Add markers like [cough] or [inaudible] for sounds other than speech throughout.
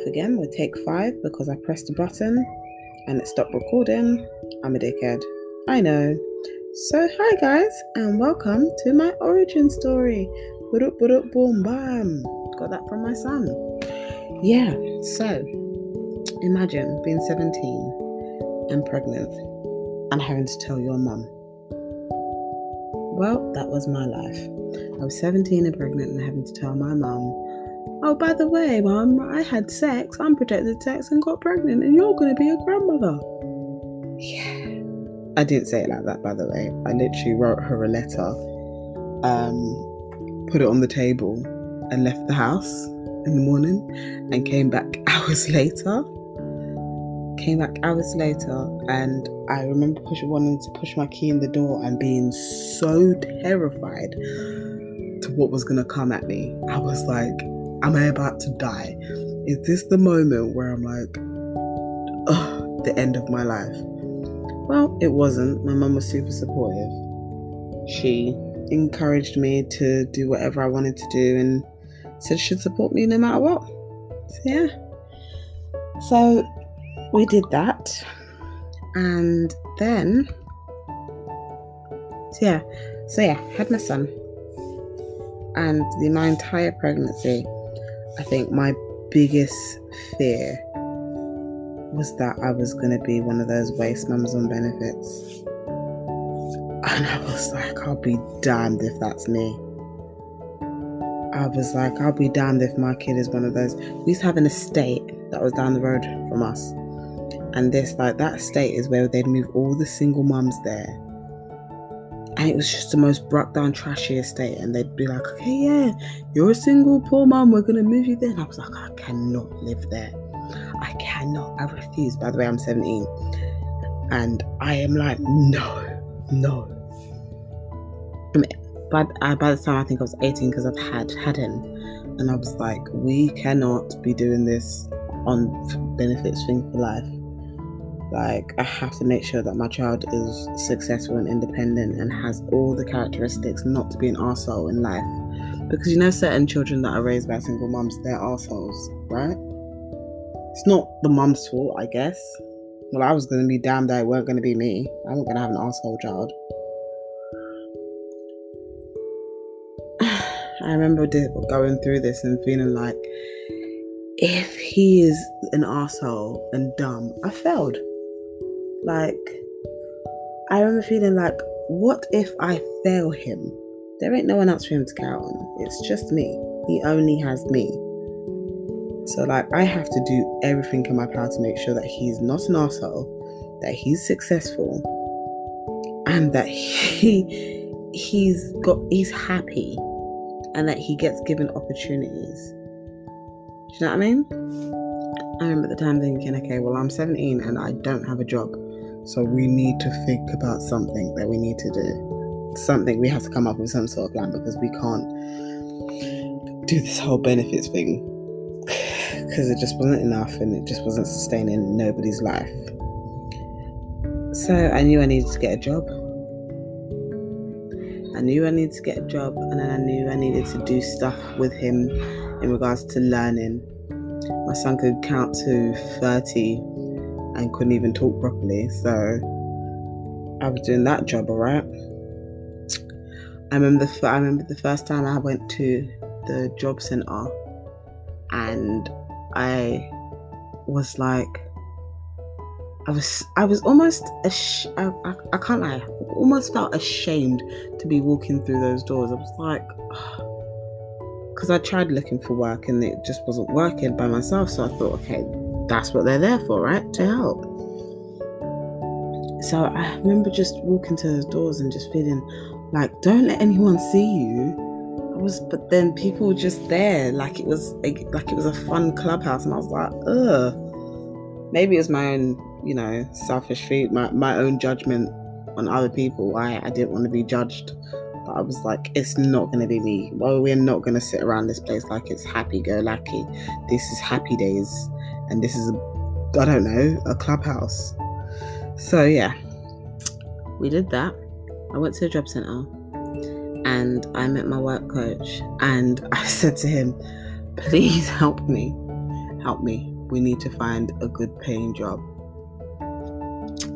Off again with take five because I pressed a button and it stopped recording. I'm a dickhead. I know. So hi guys and welcome to my origin story. Boom bam. Got that from my son. Yeah, so imagine being 17 and pregnant and having to tell your mum. Well, that was my life. I was 17 and pregnant and having to tell my mum, oh, by the way, mum, I had sex, unprotected sex, and got pregnant, and you're going to be a grandmother. Yeah. I didn't say it like that, by the way. I literally wrote her a letter, um, put it on the table, and left the house in the morning and came back [laughs] hours later came back hours later and I remember pushing wanting to push my key in the door and being so terrified to what was gonna come at me. I was like, Am I about to die? Is this the moment where I'm like, oh, the end of my life? Well, it wasn't. My mum was super supportive. She encouraged me to do whatever I wanted to do and said she'd support me no matter what. So, yeah. So we did that. And then, so yeah, so yeah, had my son. And the, my entire pregnancy, I think my biggest fear was that I was going to be one of those waste mums on benefits. And I was like, I'll be damned if that's me. I was like, I'll be damned if my kid is one of those. We used to have an estate that was down the road from us and this like that estate is where they'd move all the single mums there and it was just the most broke down trashy estate and they'd be like okay yeah you're a single poor mum we're gonna move you there. And i was like i cannot live there. I cannot i refuse. By the way i'm 17 and i am like no no. But uh, by the time i think i was 18 because i've had had him. And i was like we cannot be doing this on benefits thing for life like, I have to make sure that my child is successful and independent and has all the characteristics not to be an asshole in life. Because you know, certain children that are raised by single moms, they're assholes, right? It's not the mom's fault, I guess. Well, I was going to be damned it weren't going to be me. I wasn't going to have an asshole child. [sighs] I remember going through this and feeling like if he is an asshole and dumb, I failed. Like, I remember feeling like, what if I fail him? There ain't no one else for him to count on. It's just me. He only has me. So, like, I have to do everything in my power to make sure that he's not an asshole, that he's successful, and that he he's got he's happy, and that he gets given opportunities. Do you know what I mean? I remember the time thinking, okay, well, I'm 17 and I don't have a job. So we need to think about something that we need to do. Something we have to come up with some sort of plan because we can't do this whole benefits thing because it just wasn't enough and it just wasn't sustaining nobody's life. So I knew I needed to get a job. I knew I needed to get a job and then I knew I needed to do stuff with him in regards to learning. My son could count to 30 and couldn't even talk properly. So I was doing that job, alright. I remember the I remember the first time I went to the job center, and I was like, I was I was almost ash- I, I, I can't lie, almost felt ashamed to be walking through those doors. I was like. [sighs] Because I tried looking for work and it just wasn't working by myself. So I thought, okay, that's what they're there for, right? To help. So I remember just walking to those doors and just feeling like, don't let anyone see you. I was, but then people were just there, like it was like, like it was a fun clubhouse, and I was like, ugh. Maybe it was my own, you know, selfish feet, my my own judgment on other people. I I didn't want to be judged, but I was like, it's not gonna be me. Well, we're not gonna sit around this place like it's happy go lucky. This is happy days and this is, I don't know, a clubhouse. So yeah, we did that. I went to a job center and I met my work coach and [laughs] I said to him, please help me. Help me. We need to find a good paying job.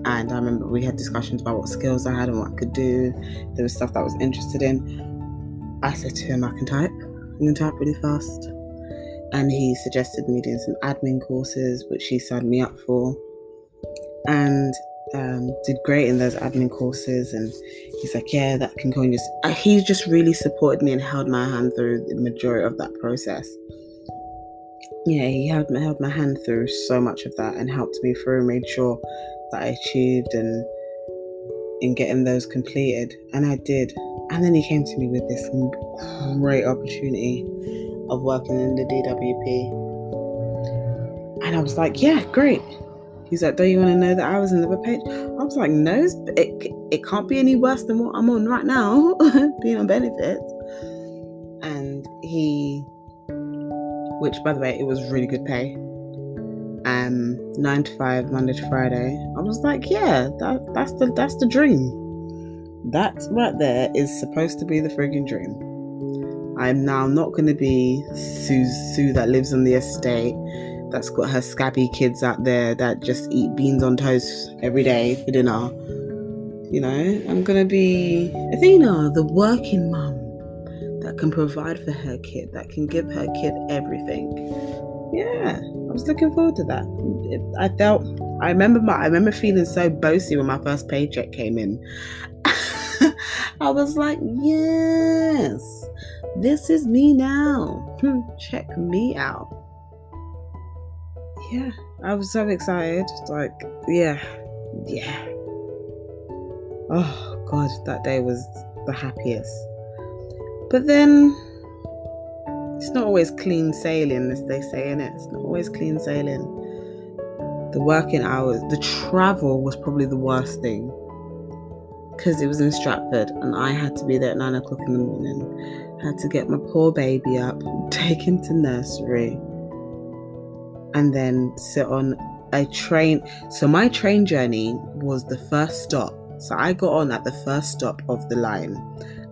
And I remember we had discussions about what skills I had and what I could do. There was stuff that I was interested in. I said to him, I can type. I can type really fast. And he suggested me doing some admin courses, which he signed me up for. And um, did great in those admin courses. And he's like, Yeah, that can go in just. Uh, he just really supported me and held my hand through the majority of that process yeah, he held my, held my hand through so much of that and helped me through, made sure that I achieved and in getting those completed. And I did. And then he came to me with this great opportunity of working in the DWP. And I was like, yeah, great. He's like, don't you want to know that I was in the page? I was like, no, it, it can't be any worse than what I'm on right now, [laughs] being on benefits. And he which by the way, it was really good pay. Um, nine to five, Monday to Friday. I was like, yeah, that, that's the that's the dream. That right there is supposed to be the frigging dream. I'm now not going to be Sue Sue that lives on the estate that's got her scabby kids out there that just eat beans on toast every day for dinner. You know, I'm gonna be Athena, the working mum that can provide for her kid, that can give her kid everything. Yeah, I was looking forward to that. I felt, I remember my, I remember feeling so bossy when my first paycheck came in. [laughs] I was like, yes, this is me now. Hmm, check me out. Yeah, I was so excited. Like, yeah, yeah. Oh, God, that day was the happiest. But then it's not always clean sailing, as they say, in it. It's not always clean sailing. The working hours, the travel was probably the worst thing because it was in Stratford and I had to be there at nine o'clock in the morning. Had to get my poor baby up, [laughs] take him to nursery, and then sit on a train. So my train journey was the first stop. So I got on at the first stop of the line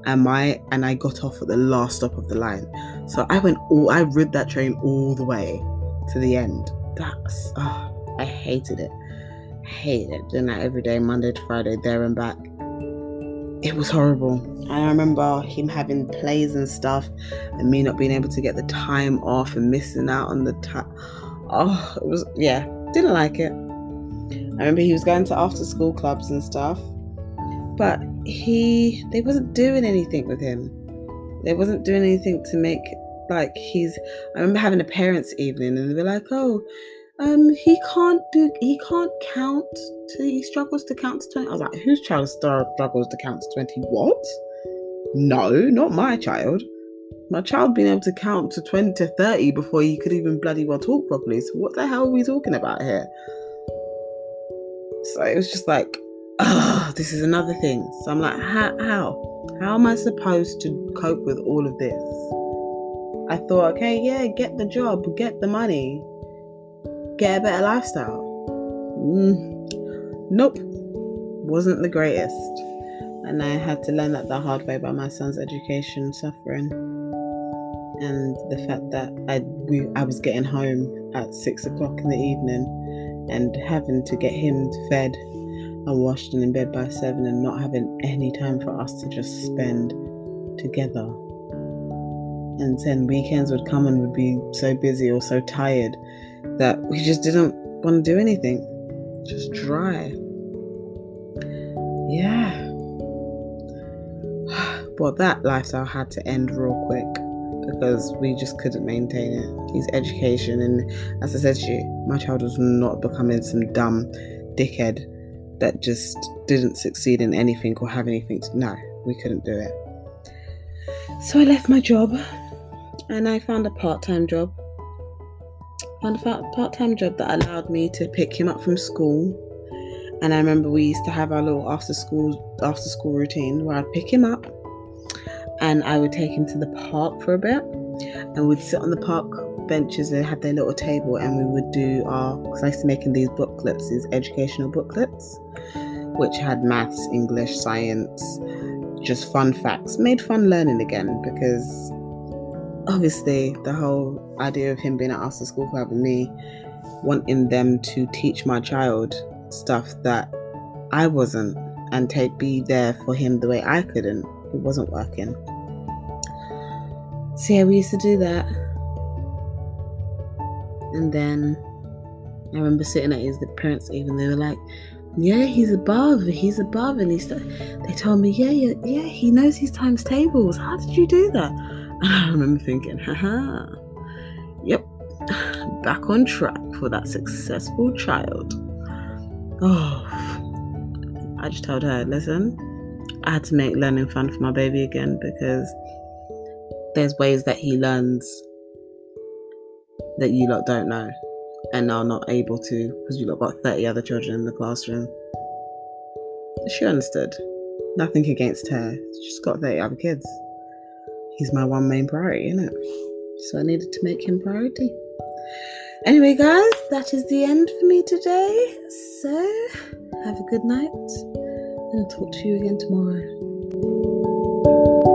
and my and I got off at the last stop of the line. So I went all I rid that train all the way to the end. That's oh, I hated it. Hated it. Doing that every day, Monday to Friday, there and back. It was horrible. I remember him having plays and stuff, and me not being able to get the time off and missing out on the time. Oh, it was yeah, didn't like it. I remember he was going to after school clubs and stuff, but he they wasn't doing anything with him. They wasn't doing anything to make like he's I remember having a parents' evening and they were like, oh, um, he can't do he can't count to he struggles to count to 20. I was like, whose child struggles to count to 20? What? No, not my child. My child being able to count to 20 to 30 before he could even bloody well talk properly. So what the hell are we talking about here? So it was just like, oh, this is another thing. So I'm like, how, how? How am I supposed to cope with all of this? I thought, okay, yeah, get the job, get the money, get a better lifestyle. Mm, nope, wasn't the greatest. And I had to learn that the hard way by my son's education suffering. And the fact that I, we, I was getting home at six o'clock in the evening and having to get him fed and washed and in bed by seven and not having any time for us to just spend together. And then weekends would come and would be so busy or so tired that we just didn't want to do anything. Just dry. Yeah. [sighs] But that lifestyle had to end real quick because we just couldn't maintain it. His education, and as I said to you, my child was not becoming some dumb dickhead that just didn't succeed in anything or have anything to no we couldn't do it so i left my job and i found a part-time job a part-time job that allowed me to pick him up from school. And i remember we used to have our little after school after school routine where i'd pick him up and i would take him to the park for a bit. And we'd sit on the park benches they had their little table and we would do our because I used to making these booklets, these educational booklets, which had maths, English, science, just fun facts, made fun learning again because obviously, the whole idea of him being at After School Club and me wanting them to teach my child stuff that I wasn't and take be there for him the way I couldn't. It wasn't working. So yeah, we used to do that. And then I remember sitting at his parents even they were like, Yeah, he's above, he's above and he's they told me, Yeah, yeah, yeah, he knows his times tables. How did you do that? [laughs] And I remember thinking, haha, yep, [sighs] back on track for that successful child. Oh I just told her, listen, I had to make learning fun for my baby again because there's ways that he learns that you lot don't know and are not able to because you've got 30 other children in the classroom. She understood. Nothing against her. She's got 30 other kids. He's my one main priority, isn't it? So I needed to make him priority. Anyway, guys, that is the end for me today. So have a good night and I'll talk to you again tomorrow.